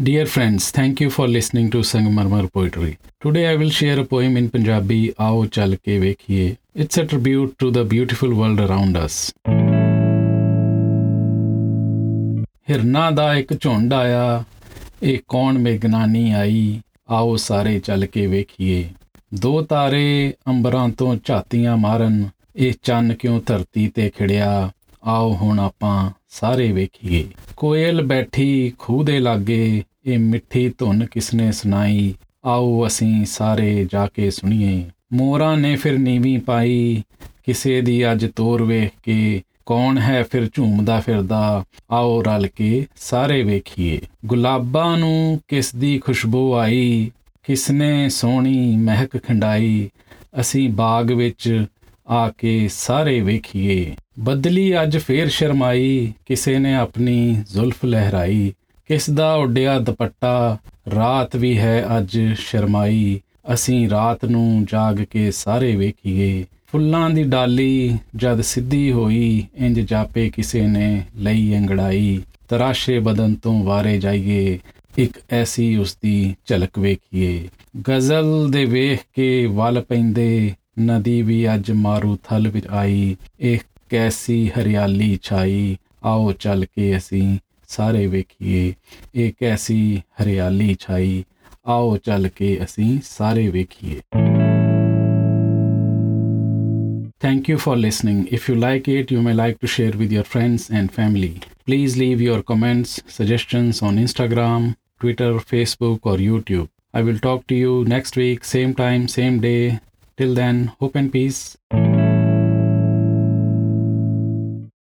Dear friends, thank you for listening to Sangmarmar Poetry. Today I will share a poem in Punjabi, Aao Chal Ke Vekhiye. It's a tribute to the beautiful world around us. ਹਿਰਨਾ ਦਾ ਇੱਕ ਝੁੰਡ ਆਇਆ ਇਹ ਕੌਣ ਮੇਗਨਾਨੀ ਆਈ ਆਓ ਸਾਰੇ ਚੱਲ ਕੇ ਵੇਖੀਏ ਦੋ ਤਾਰੇ ਅੰਬਰਾਂ ਤੋਂ ਝਾਤੀਆਂ ਮਾਰਨ ਇਹ ਚੰਨ ਕਿਉਂ ਧਰਤੀ ਤੇ ਖਿੜਿਆ ਆਓ ਹੁਣ ਆਪਾਂ ਸਾਰੇ ਵੇਖੀਏ। ਕੋਇਲ ਬੈਠੀ ਖੂਹ ਦੇ ਲਾਗੇ, ਇਹ ਮਿੱਠੀ ਧੁਨ ਕਿਸਨੇ ਸੁਣਾਈ? ਆਓ ਅਸੀਂ ਸਾਰੇ ਜਾ ਕੇ ਸੁਣੀਏ। ਮੋਰਾਂ ਨੇ ਫਿਰ ਨੀਵੀਂ ਪਾਈ, ਕਿਸੇ ਦੀ ਅੱਜ ਤੋਰ ਵੇਖ ਕੇ। ਕੌਣ ਹੈ ਫਿਰ ਝੂਮਦਾ ਫਿਰਦਾ? ਆਓ ਰਲ ਕੇ ਸਾਰੇ ਵੇਖੀਏ। ਗੁਲਾਬਾਂ ਨੂੰ ਕਿਸ ਦੀ ਖੁਸ਼ਬੂ ਆਈ? ਕਿਸਨੇ ਸੋਹਣੀ ਮਹਿਕ ਖੰਡਾਈ? ਅਸੀਂ ਬਾਗ ਵਿੱਚ ਆ ਕੇ ਸਾਰੇ ਵੇਖੀਏ। ਬਦਲੀ ਅੱਜ ਫੇਰ ਸ਼ਰਮਾਈ, ਕਿਸੇ ਨੇ ਆਪਣੀ ਜ਼ੁਲਫ ਲਹਿਰਾਈ। ਕਿਸ ਦਾ ਉੱਡਿਆ ਦੁਪੱਟਾ, ਰਾਤ ਵੀ ਹੈ ਅੱਜ ਸ਼ਰਮਾਈ। ਅਸੀਂ ਰਾਤ ਨੂੰ ਜਾਗ ਕੇ ਸਾਰੇ ਵੇਖੀਏ। ਫੁੱਲਾਂ ਦੀ ਡਾਲੀ ਜਦ ਸਿੱਧੀ ਹੋਈ, ਇੰਜ ਜਾਪੇ ਕਿਸੇ ਨੇ ਲਈ ਅੰਗੜਾਈ। ਤਰਾਸ਼ੇ ਬਦਨ ਤੋਂ ਵਾਰੇ ਜਾਈਏ, ਇੱਕ ਐਸੀ ਉਸ ਦੀ ਝਲਕ ਵੇਖੀਏ। ਗਜ਼ਲ ਦੇ ਵੇਖ ਕੇ ਵੱਲ ਪੈਂਦੇ ਨਦੀ ਵੀ ਅੱਜ ਮਾਰੂ ਥਲ ਵਿੱਚ ਆਈ ਇਹ ਕੈਸੀ ਹਰਿਆਲੀ ਛਾਈ ਆਓ ਚੱਲ ਕੇ ਅਸੀਂ ਸਾਰੇ ਵੇਖੀਏ ਇਹ ਕੈਸੀ ਹਰਿਆਲੀ ਛਾਈ ਆਓ ਚੱਲ ਕੇ ਅਸੀਂ ਸਾਰੇ ਵੇਖੀਏ Thank you for listening. If you like it, you may like to share with your friends and family. Please leave your comments, suggestions on Instagram, Twitter, Facebook, or YouTube. I will talk to you next week, same time, same day. Till then, hope and peace.